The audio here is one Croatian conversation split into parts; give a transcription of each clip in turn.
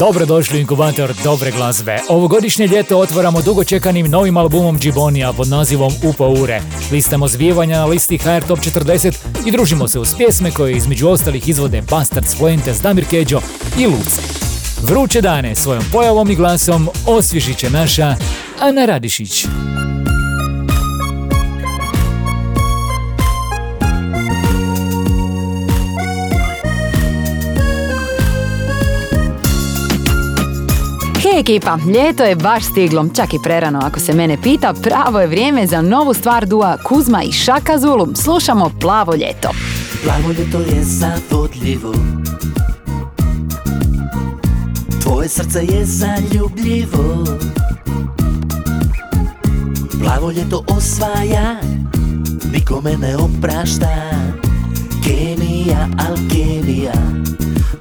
Dobrodošli u inkubator dobre glazbe. Ovogodišnje ljeto otvaramo dugočekanim novim albumom Džibonija pod nazivom Upo Ure. Listamo zvijevanja na listi HR Top 40 i družimo se uz pjesme koje između ostalih izvode Bastards, Fuentes, Damir Keđo i Luce. Vruće dane svojom pojavom i glasom osvježit će naša Ana Radišić. Ekipa, ljeto je baš stiglo, čak i prerano ako se mene pita, pravo je vrijeme za novu stvar dua Kuzma i Šaka Zulu. Slušamo Plavo ljeto. Plavo ljeto je zavodljivo. Tvoje srce je zaljubljivo. Plavo ljeto osvaja Nikome ne oprašta. Kemija, alkemija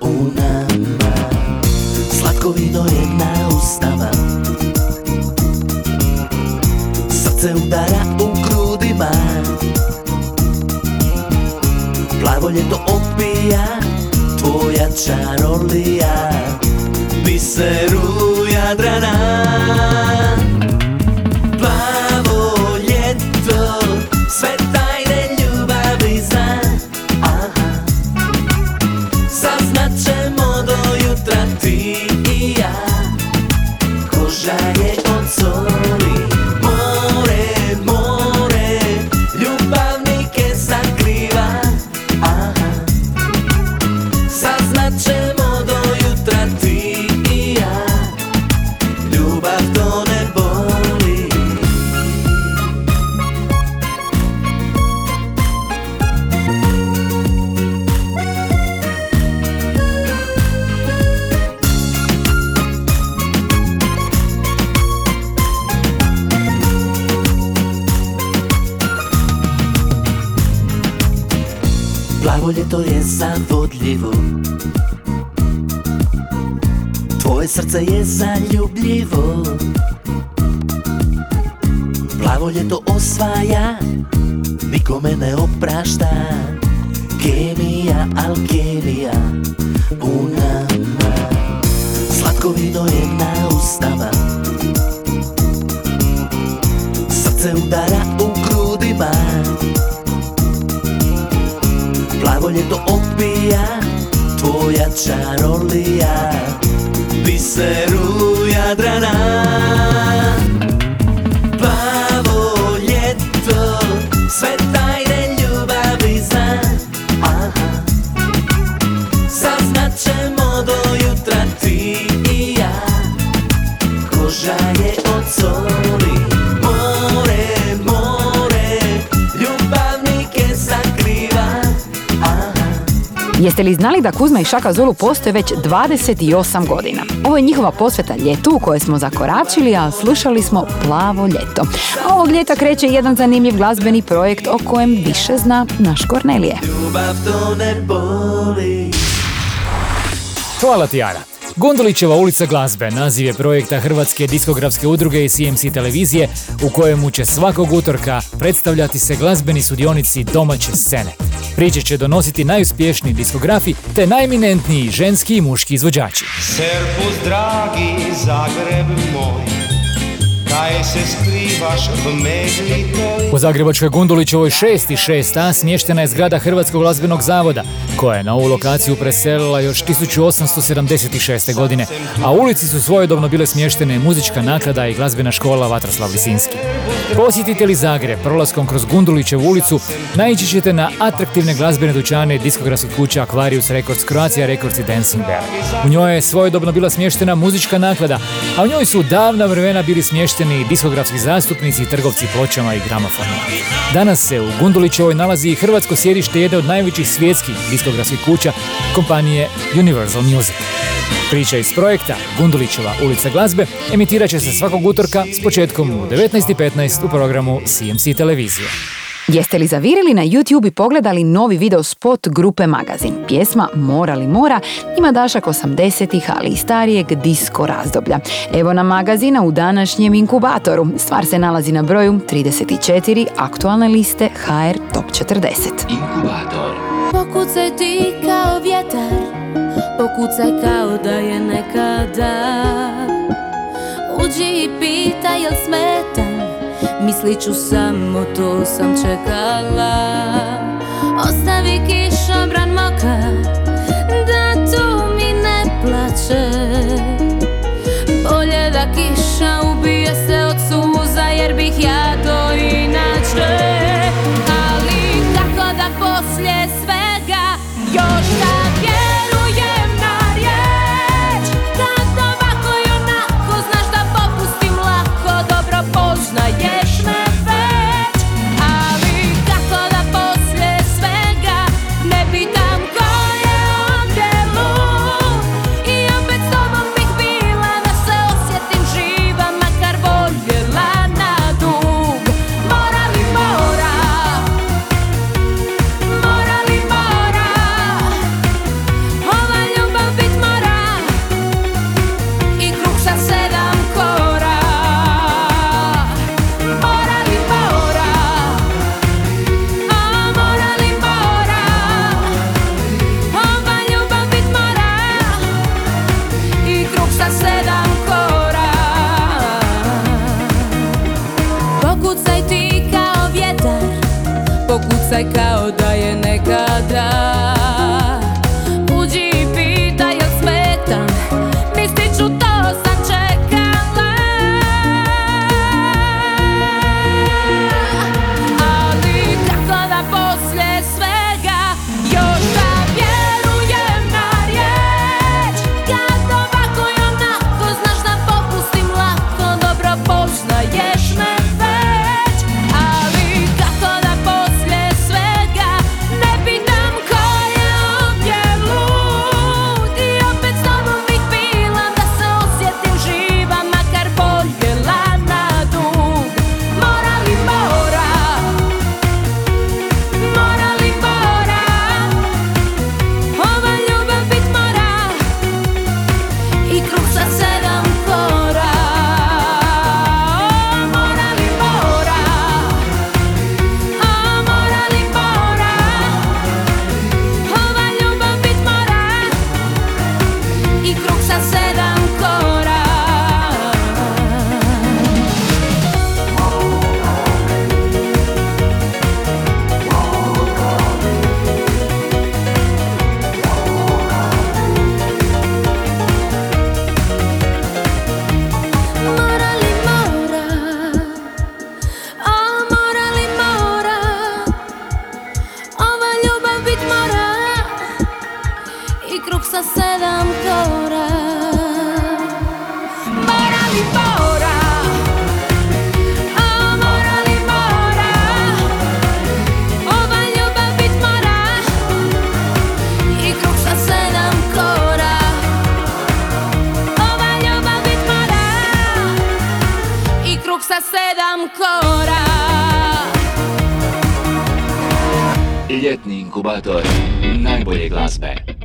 U nama. Slatko vino je na ustama Srce udara u grudima. Plavo ljeto opija Tvoja čarolija Jeste li znali da Kuzma i Šaka Zulu postoje već 28 godina? Ovo je njihova posveta ljetu u kojoj smo zakoračili, a slušali smo Plavo ljeto. A ovog ljeta kreće jedan zanimljiv glazbeni projekt o kojem više zna naš Kornelije. Ljubav to ne boli Hvala ti Ana. Gondolićeva ulica glazbe naziv je projekta Hrvatske diskografske udruge i CMC televizije u kojemu će svakog utorka predstavljati se glazbeni sudionici domaće scene. Priče će donositi najuspješniji diskografi te najeminentniji ženski i muški izvođači. Servus dragi Zagreb moj Kaj se skrivaš v megli U Zagrebačkoj Gundulićevoj 6 i 6a smještena je zgrada Hrvatskog glazbenog zavoda, koja je na ovu lokaciju preselila još 1876. godine, a u ulici su svojedobno bile smještene muzička naklada i glazbena škola Vatroslav Lisinski. Posjetite li Zagreb prolaskom kroz Gundulićevu ulicu, naići ćete na atraktivne glazbene dućane diskografskih kuća Aquarius Records, Croatia Records i Dancing Bear. U njoj je svojedobno bila smještena muzička naklada, a u njoj su davna vremena bili smješteni ovlašteni diskografski zastupnici trgovci pločama i gramofonima. Danas se u Gundulićevoj nalazi hrvatsko sjedište jedne od najvećih svjetskih diskografskih kuća kompanije Universal Music. Priča iz projekta Gundulićeva ulica glazbe emitirat će se svakog utorka s početkom u 19.15 u programu CMC televizije. Jeste li zavirili na YouTube i pogledali novi video spot grupe Magazin? Pjesma Mora li mora ima dašak 80-ih, ali i starijeg disko razdoblja. Evo na magazina u današnjem inkubatoru. Stvar se nalazi na broju 34 aktualne liste HR Top 40. Inkubator. Pokucaj ti kao vjetar, pokucaj kao da je nekada. Uđi i pita jel smetan, Mislit ću samo to sam čekala. Ostavi kiša bran moka Da tu mi ne plače. Bolje da kiša ubije se od suza Jer bih ja sai Prijetni inkubatori, najboljeg glasbe.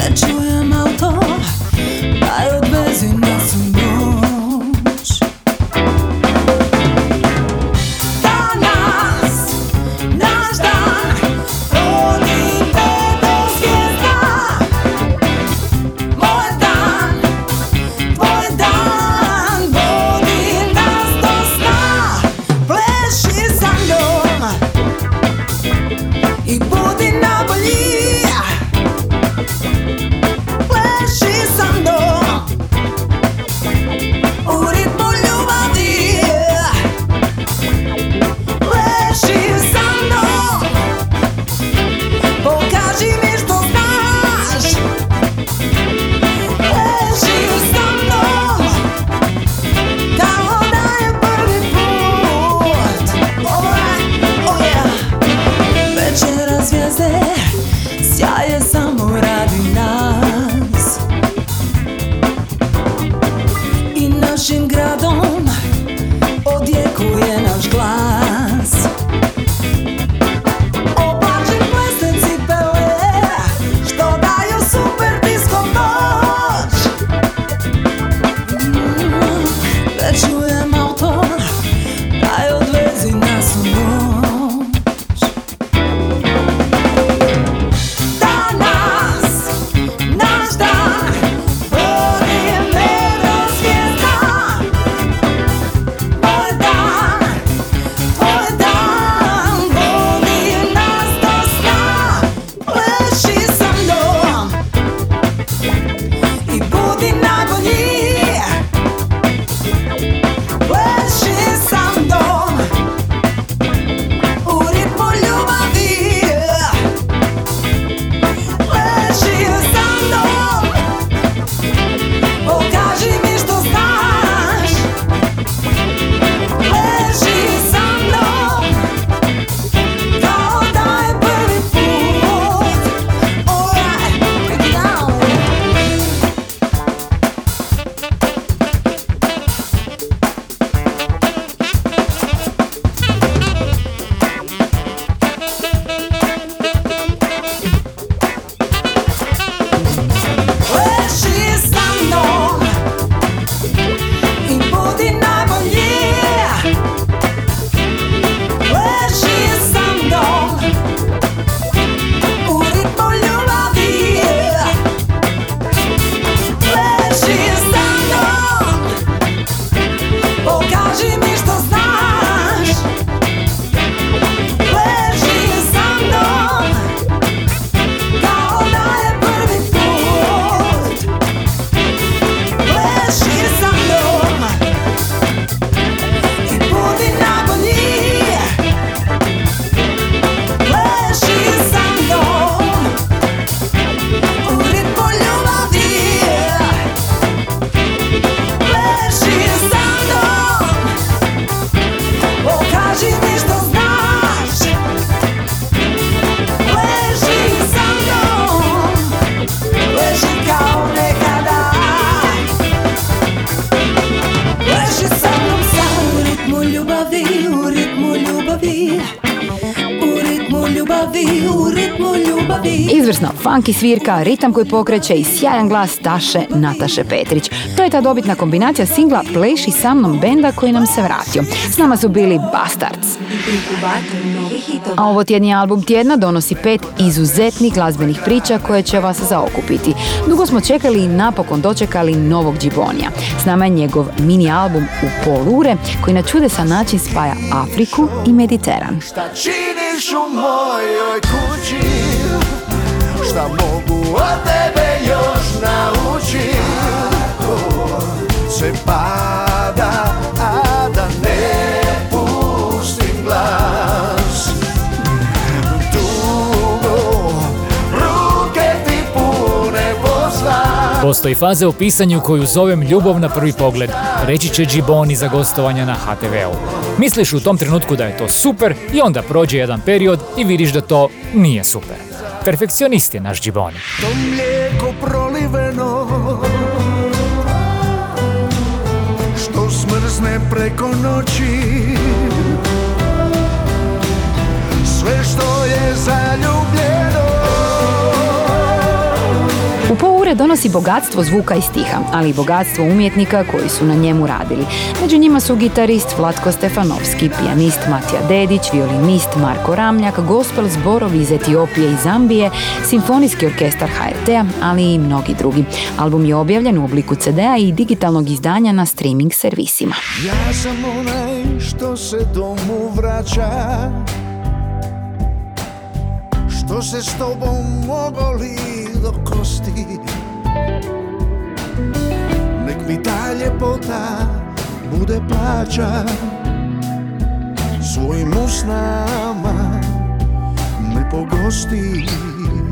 Već čujem Izvrsno, funky svirka, ritam koji pokreće i sjajan glas Taše Nataše Petrić. To je ta dobitna kombinacija singla Pleši sa mnom benda koji nam se vratio. S nama su bili Bastards. A ovo tjedni album tjedna donosi pet izuzetnih glazbenih priča koje će vas zaokupiti. Dugo smo čekali i napokon dočekali novog Džibonija. S nama je njegov mini album U pol ure koji na čudesan način spaja Afriku i Mediteran. Šta činiš u mojoj kući Šta mogu od tebe još naučit Sve pada, a da ne pustim glas Tugo, ruke ti pune posla Postoji faza u pisanju koju zovem ljubav na prvi pogled. Reći će Džiboni za gostovanja na HTV-u. Misliš u tom trenutku da je to super i onda prođe jedan period i vidiš da to nije super. Perfekcionisti je naš Giboni. To mlijeko proliveno Što smrzne preko noći Sve što je zaljubljeno Donosi bogatstvo zvuka i stiha, ali i bogatstvo umjetnika koji su na njemu radili. Među njima su gitarist Vlatko Stefanovski, pijanist Matija Dedić, violinist Marko Ramljak, gospel zborovi iz Etiopije i Zambije, simfonijski orkestar HRT-a, ali i mnogi drugi. Album je objavljen u obliku CD-a i digitalnog izdanja na streaming servisima. Ja sam onaj što se domu vraća Što se s tobom ogoli do kosti Nek mi ta ljepota bude plaća Svojim usnama. Me pogosti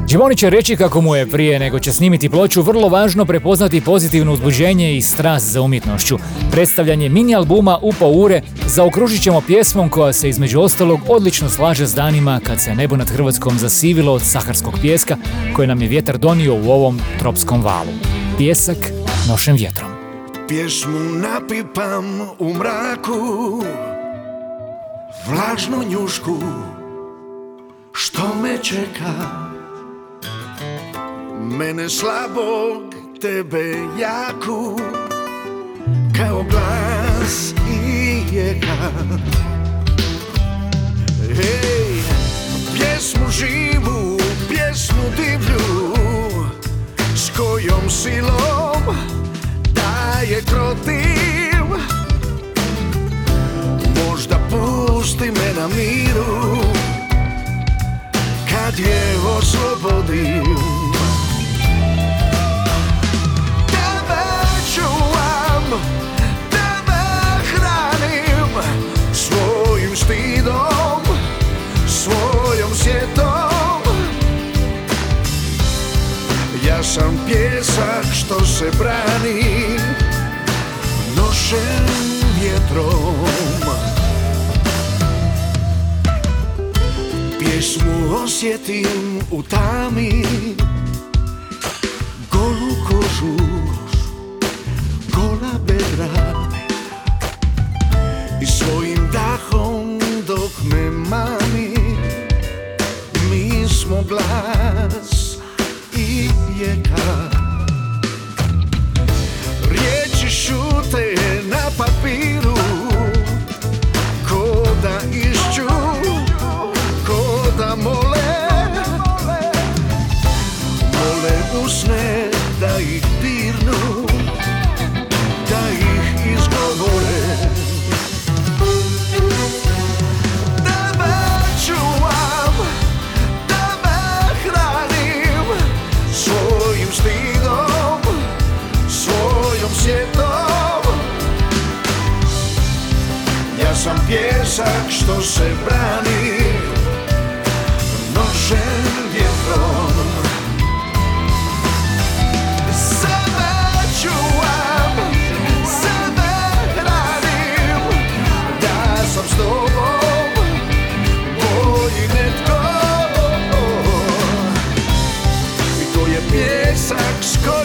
Đimoni će reći kako mu je prije nego će snimiti ploču vrlo važno prepoznati pozitivno uzbuđenje i strast za umjetnošću. Predstavljanje mini albuma u ure zaokružit ćemo pjesmom koja se između ostalog odlično slaže s danima kad se nebo nad Hrvatskom zasivilo od saharskog pjeska koje nam je vjetar donio u ovom tropskom valu. Pjesak nošem vjetrom. Pjesmu napipam u mraku Vlažnu njušku Što me čeka Mene slabog, tebe jaku Kao glas i jeka. Hej, pjesmu živu, pjesmu divlju S kojom silom da je krotiv. Možda pusti me na miru Kad je oslobodim što se brani Nošen vjetrom. Pjesmu osjetim u tami Golu kožu Gola bedra. I svojim dahom dok me mami Mi smo glas i jeka Da ih dirnu Da ih izgovore. Tebe čuvam Tebe hranim Svojim stidom Svojom sjetom. Ja sam pjesak što se brani pjesak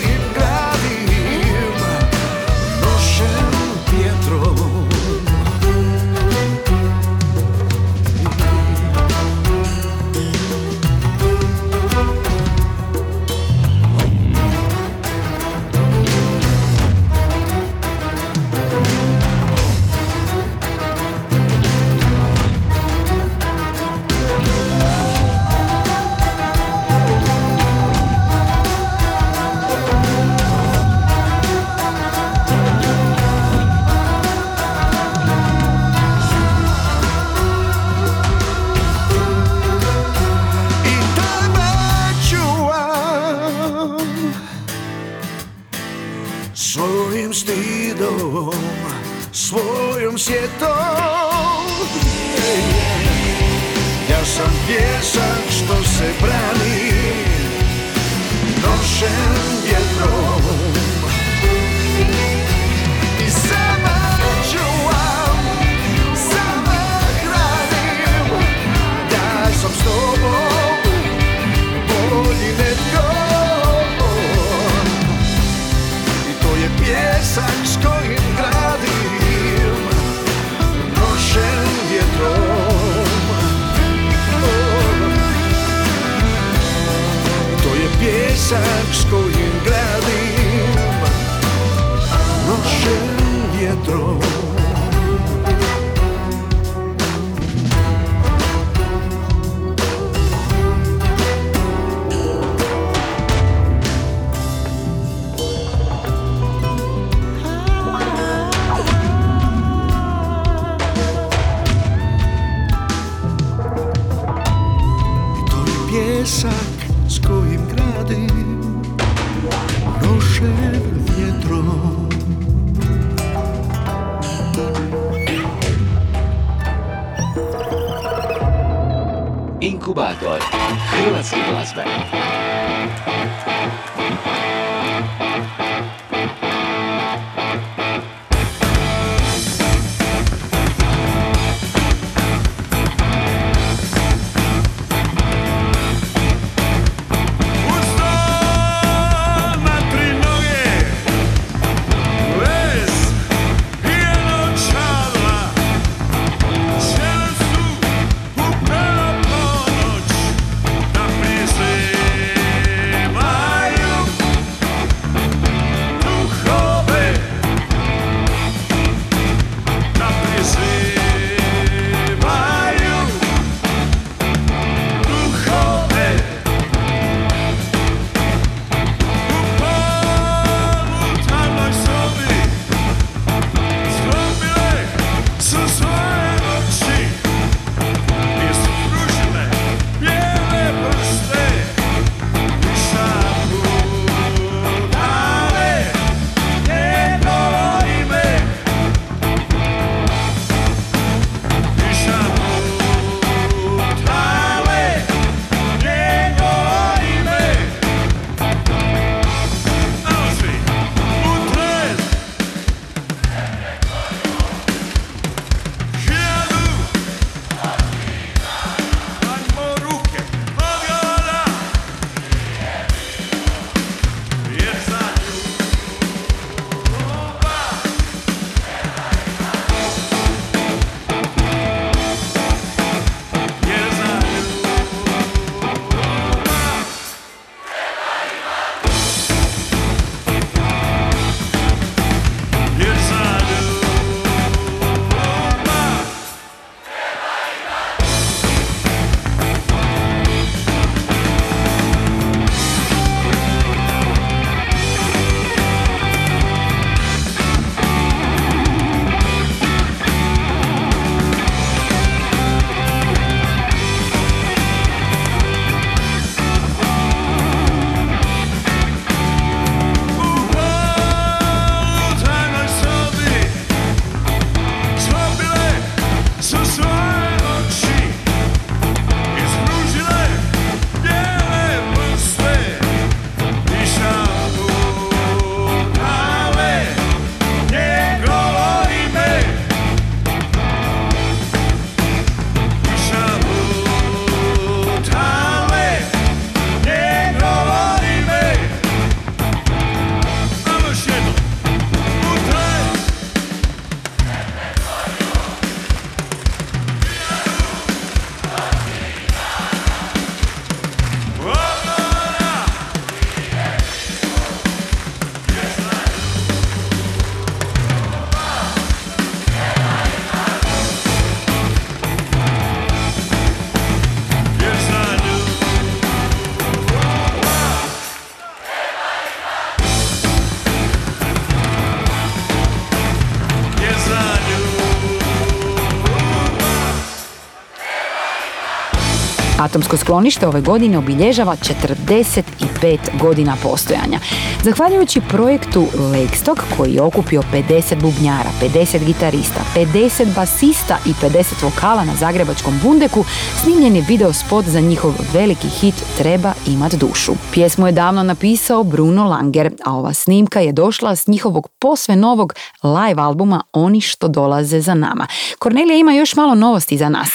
Atomsko sklonište ove godine obilježava 45 godina postojanja. Zahvaljujući projektu Lakestock koji je okupio 50 bubnjara, 50 gitarista, 50 basista i 50 vokala na zagrebačkom bundeku, snimljen je video spot za njihov veliki hit Treba imat dušu. Pjesmu je davno napisao Bruno Langer, a ova snimka je došla s njihovog posve novog live albuma Oni što dolaze za nama. Kornelija ima još malo novosti za nas.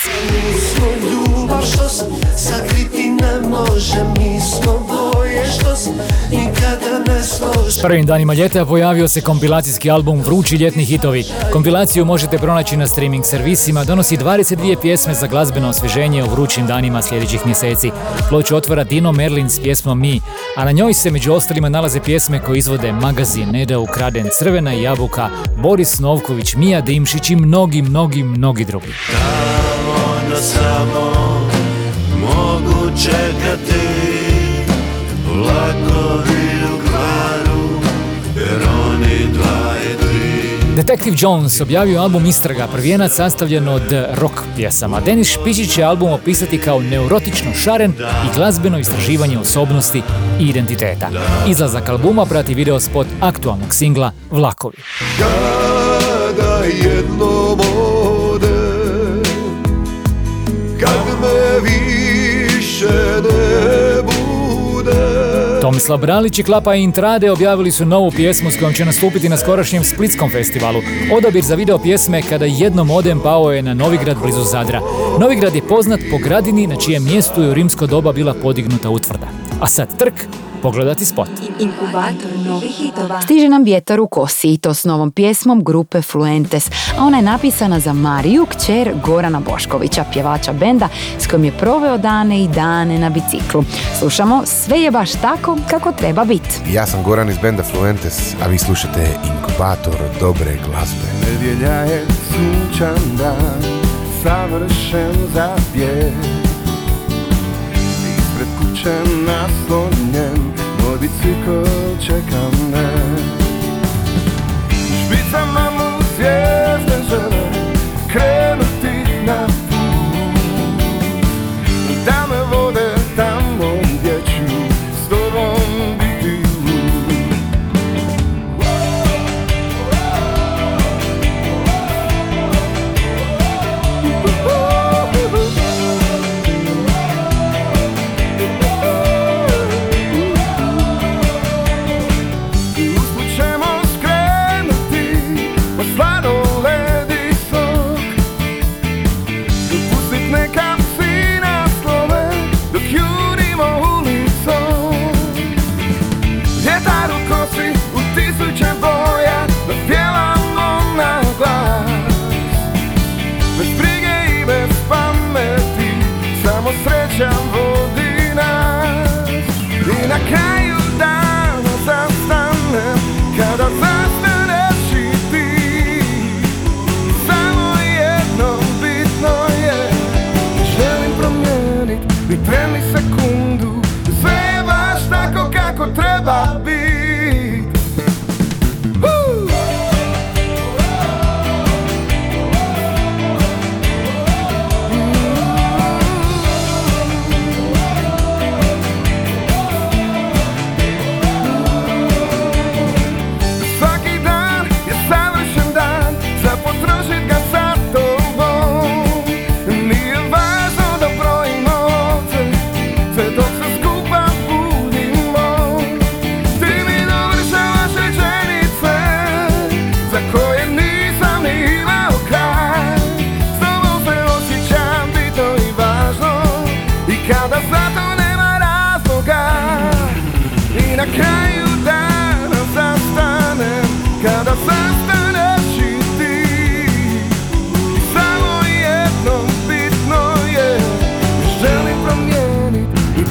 Se sakriti ne može Mi smo dvoje što se nikada ne složi prvim danima ljeta pojavio se kompilacijski album Vrući ljetni hitovi. Kompilaciju možete pronaći na streaming servisima, donosi 22 pjesme za glazbeno osvježenje u vrućim danima sljedećih mjeseci. Ploču otvara Dino Merlin s pjesmom Mi, a na njoj se među ostalima nalaze pjesme koje izvode Magazin, Neda Ukraden, Crvena jabuka, Boris Novković, Mija Dimšić i mnogi, mnogi, mnogi drugi. Tamo na samo mogu čekati Vlakovi u kvaru Jer oni dva i tri Detective Jones objavio album Istraga, prvijenac sastavljen od rock pjesama. Denis Špičić će album opisati kao neurotično šaren i glazbeno istraživanje osobnosti i identiteta. Izlazak albuma prati video spot aktualnog singla Vlakovi. Kada jednom Tomislav Bralić i Klapa Intrade objavili su novu pjesmu s kojom će nastupiti na skorašnjem Splitskom festivalu. Odabir za video pjesme Kada jednom odem pao je na Novigrad blizu Zadra. Novigrad je poznat po gradini na čijem mjestu je u rimsko doba bila podignuta utvrda. A sad trk, pogledati spot. Inkubator novih hitova. Stiže nam vjetar u kosi i to s novom pjesmom grupe Fluentes, a ona je napisana za Mariju, kćer Gorana Boškovića, pjevača benda s kojim je proveo dane i dane na biciklu. Slušamo, sve je baš tako kako treba biti. Ja sam Goran iz benda Fluentes, a vi slušate Inkubator dobre glazbe. Nedjelja je sunčan dan Savršen za bijeg Kuće naslonjen Moj bicikl čeka me. Špicama mu zvijezde žele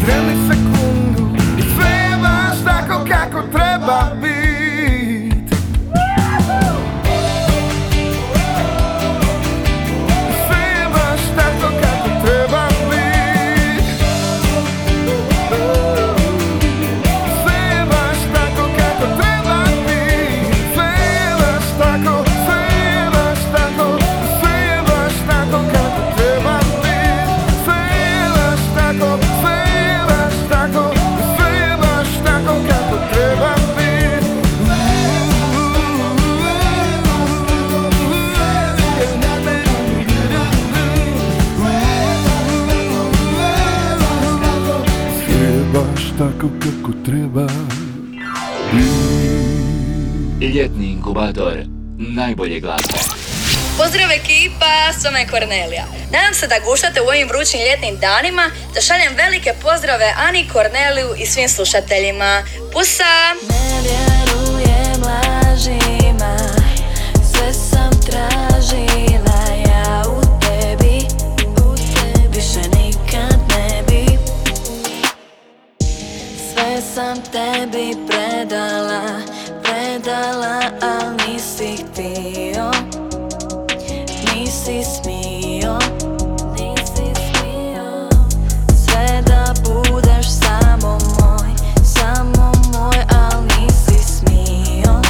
promijenit i ekipa, s vama je Kornelija. Nadam se da guštate u ovim vrućim ljetnim danima, da šaljem velike pozdrave Ani, Korneliju i svim slušateljima. Pusa! Ne vjerujem lažima Sve sam tražila ja u tebi U tebi Više nikad ne bi Sve sam tebi predala Predala, al nisi htio Nisi smio Nisi smio. Sve da budeš samo moj Samo moj, al nisi smio.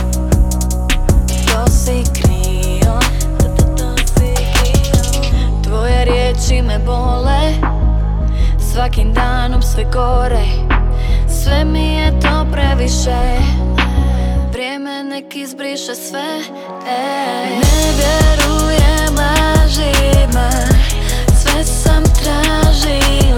To si krio To, si krio. Tvoje riječi me bole Svakim danom sve gore. Sve mi je to previše Vrijeme nek izbriše sve e. Ne vjerujem Sve sam tražila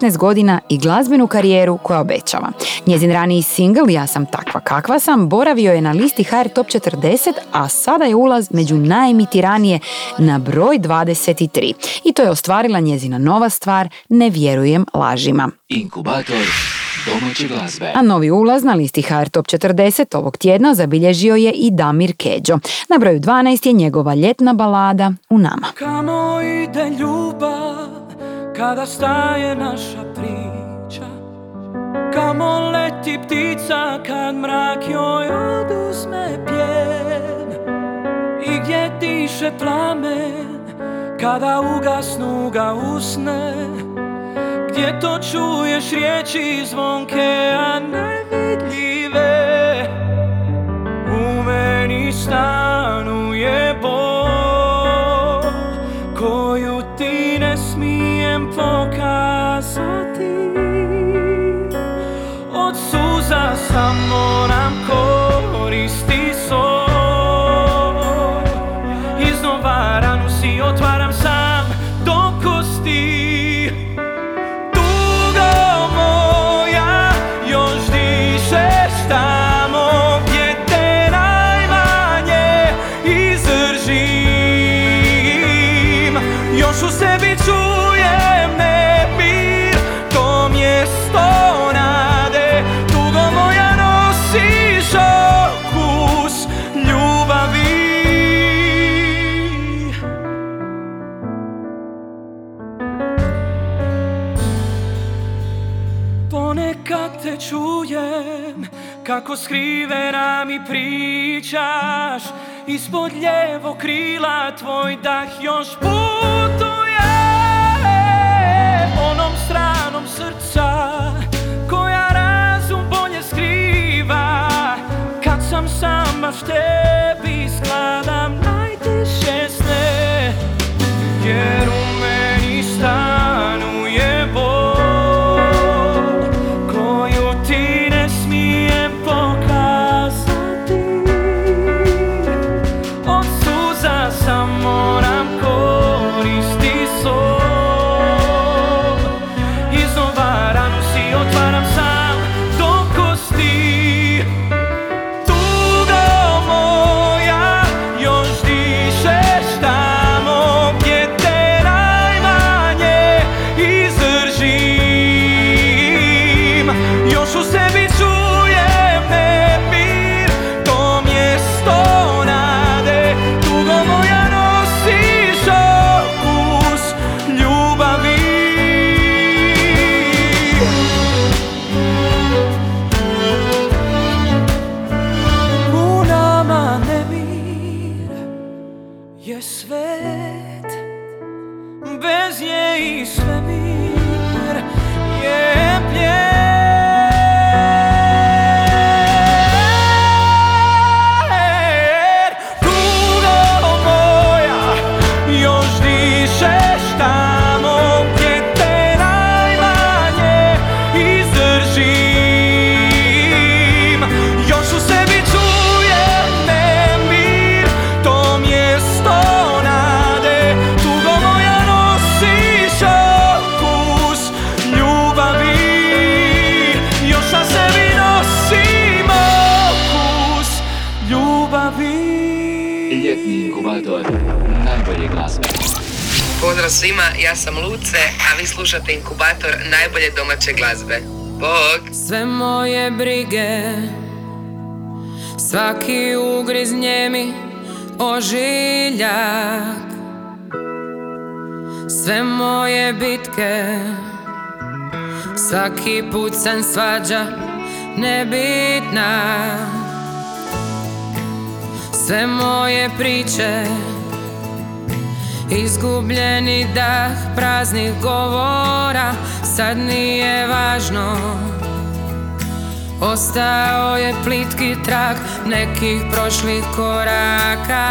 19 godina i glazbenu karijeru koja obećava. Njezin raniji singl Ja sam takva kakva sam boravio je na listi HR Top 40, a sada je ulaz među najemitiranije na broj 23. I to je ostvarila njezina nova stvar Ne vjerujem lažima. Inkubator. A novi ulaz na listi HR Top 40 ovog tjedna zabilježio je i Damir Keđo. Na broju 12 je njegova ljetna balada U nama. Kamo ide ljubav kada staje naša priča Kamo leti ptica kad mrak joj oduzme pjen? I gdje diše plamen kada ugasnu ga usne? Gdje to čuješ riječi zvonke, a nevidljive skrivena mi pričaš. Ispod ljevo krila tvoj dah još putuje. Onom stranom srca koja razum bolje skriva. Kad sam sama s slušate inkubator najbolje domaće glazbe. Bog! Sve moje brige, svaki ugriz njemi ožiljak. Sve moje bitke, svaki put sam svađa nebitna. Sve moje priče, Izgubljeni dah praznih govora Sad nije važno. Ostao je plitki trag nekih prošlih koraka.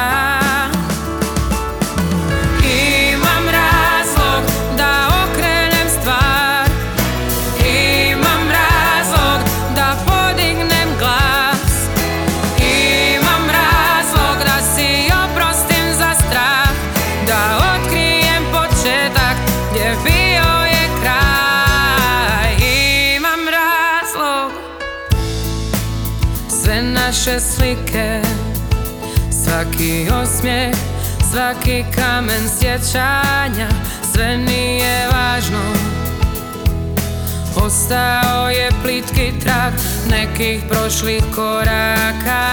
svaki osmijeh Svaki kamen sjećanja Sve nije važno. Ostao je plitki trak Nekih prošlih koraka.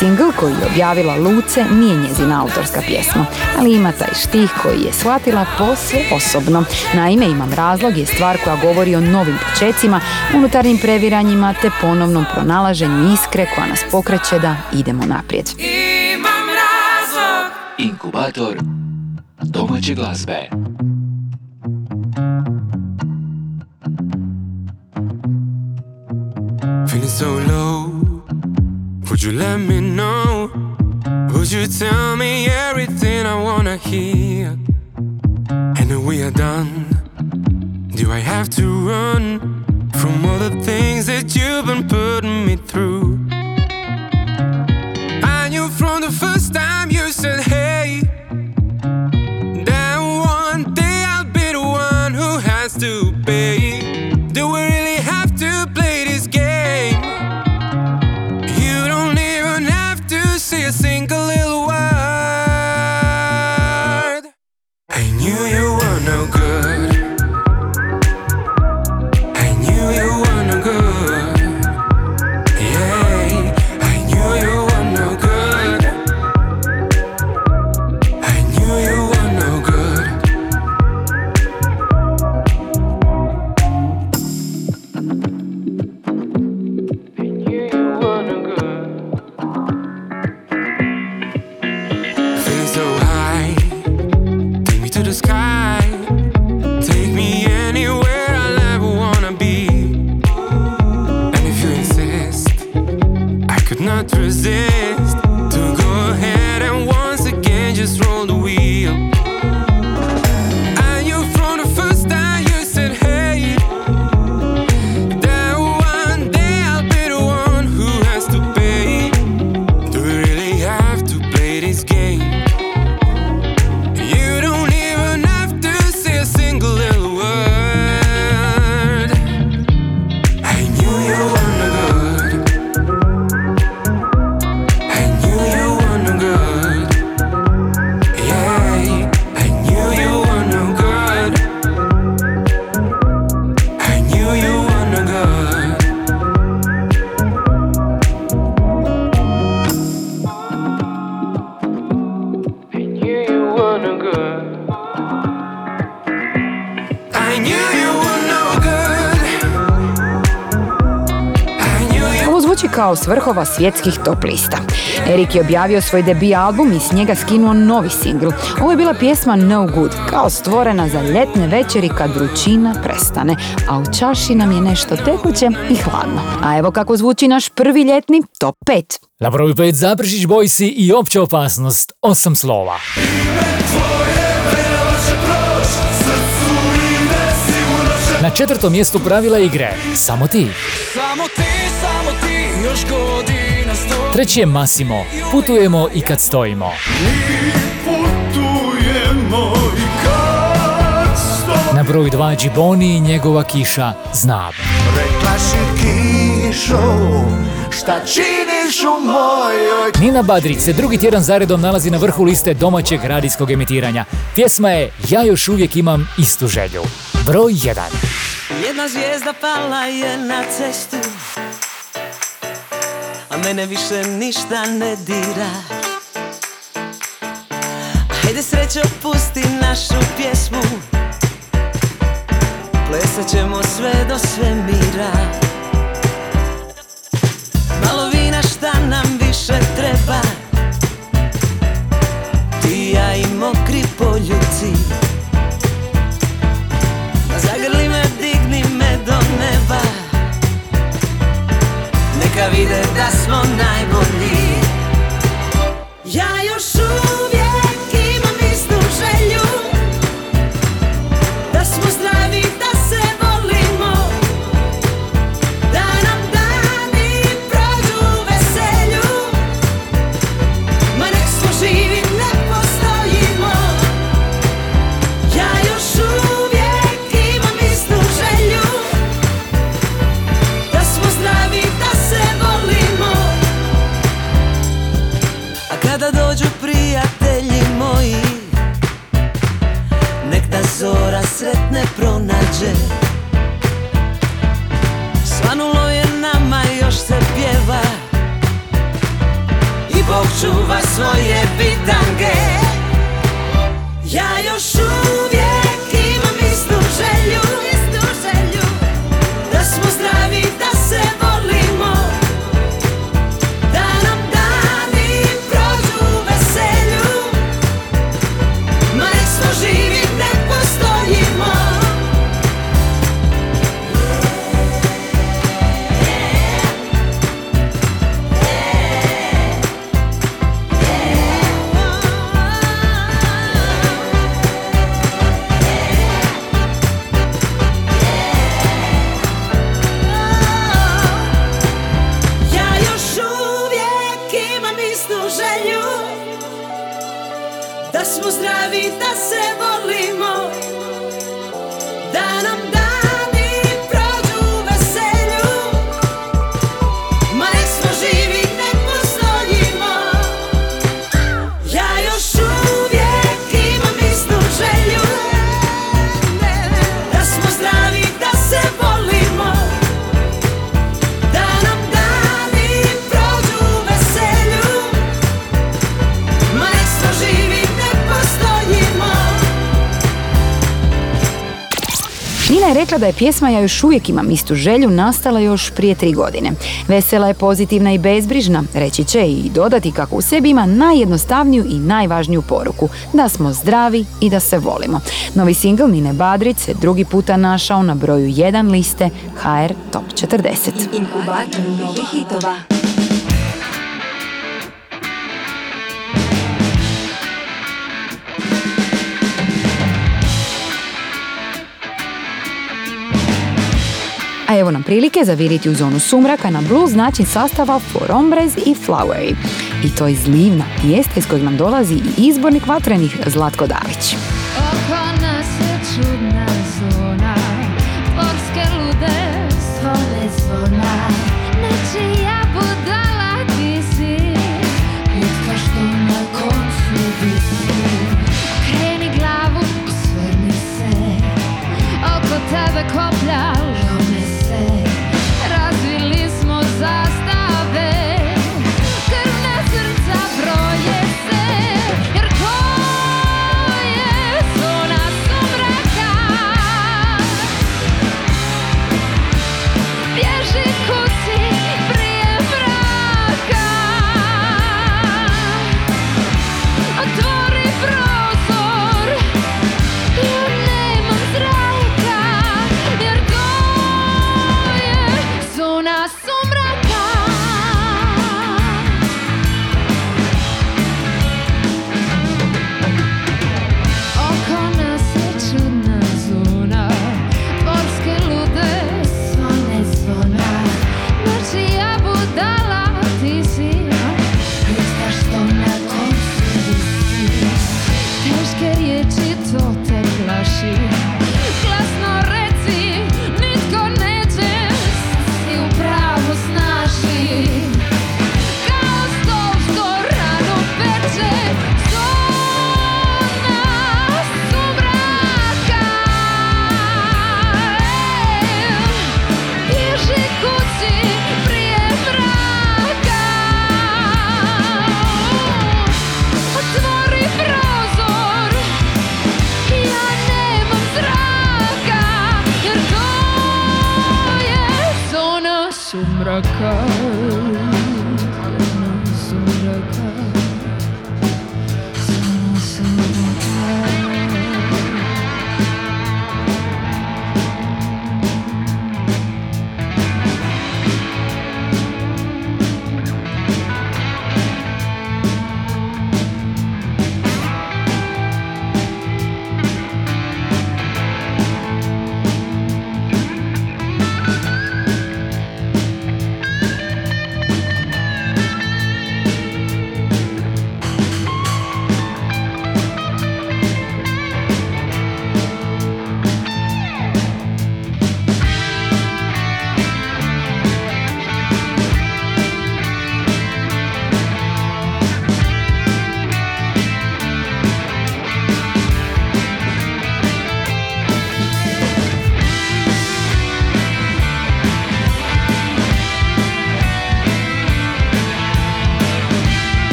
Singl koji je objavila Luce nije njezina autorska pjesma, ali ima taj štih koji je shvatila posve osobno. Naime, imam razlog je stvar koja govori o novim počecima, unutarnjim previranjima te ponovnom pronalaženju iskre koja nas pokreće da idemo naprijed. Inkubator domaće glazbe. Feeling so low. Would you let me know? Would you tell me everything I wanna hear? And we are done, do I have to run from all the things that you've been putting me through? Kao svrhova svjetskih top lista. Erik je objavio svoj debi album i s njega skinuo novi singl. Ovo je bila pjesma No Good, kao stvorena za ljetne večeri kad vrućina prestane, a u čaši nam je nešto tekuće i hladno. A evo kako zvuči naš prvi ljetni top 5. Na broju 5 Zaprešić Bojsi i opća opasnost, osam slova. Na četvrtom mjestu pravila igre, samo ti. Samo ti, samo ti, još godina sto Treći je Massimo, putujemo i kad stojimo. Putujemo i kad sto Na broju 2 Džiboni i njegova kiša, znam. Rekla si kišo, šta činiš u mojoj Nina Badrić se drugi tjedan zaredom nalazi na vrhu liste domaćeg radijskog emitiranja. Pjesma je Ja još uvijek imam istu želju. Broj 1. Jedna zvijezda pala je na cestu mene više ništa ne dira. Hajde srećo pusti našu pjesmu. Plesat ćemo sve do svemira da smo najbolji rekla da je pjesma Ja još uvijek imam istu želju nastala još prije tri godine. Vesela je pozitivna i bezbrižna, reći će i dodati kako u sebi ima najjednostavniju i najvažniju poruku, da smo zdravi i da se volimo. Novi singl Nine Badrić se drugi puta našao na broju 1 liste HR Top 40. Inkubator novih hitova A evo nam prilike zaviriti u zonu sumraka na blues način sastava For Hombres i Flowery. I to iz Livna, mjesta iz kojeg nam dolazi i izbornik vatrenih Zlatko Dalić. Oko nas je čudna zona Morske lude zvone zvona Nečija budala ti si Ljutka što na koncu visi Kreni glavu, osvrni se Oko tebe koplja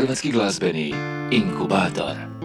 Hrvatski glazbeni inkubator.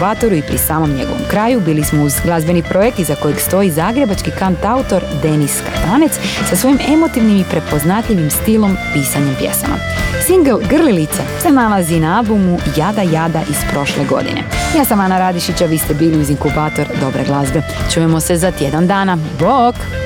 Inkubatoru i pri samom njegovom kraju bili smo uz glazbeni projekt iza kojeg stoji zagrebački kantautor Denis Katanec sa svojim emotivnim i prepoznatljivim stilom pisanjem pjesama. Single Grlilica se nalazi na albumu Jada Jada iz prošle godine. Ja sam Ana Radišića, vi ste bili uz inkubator dobre glazbe. Čujemo se za tjedan dana. Bok!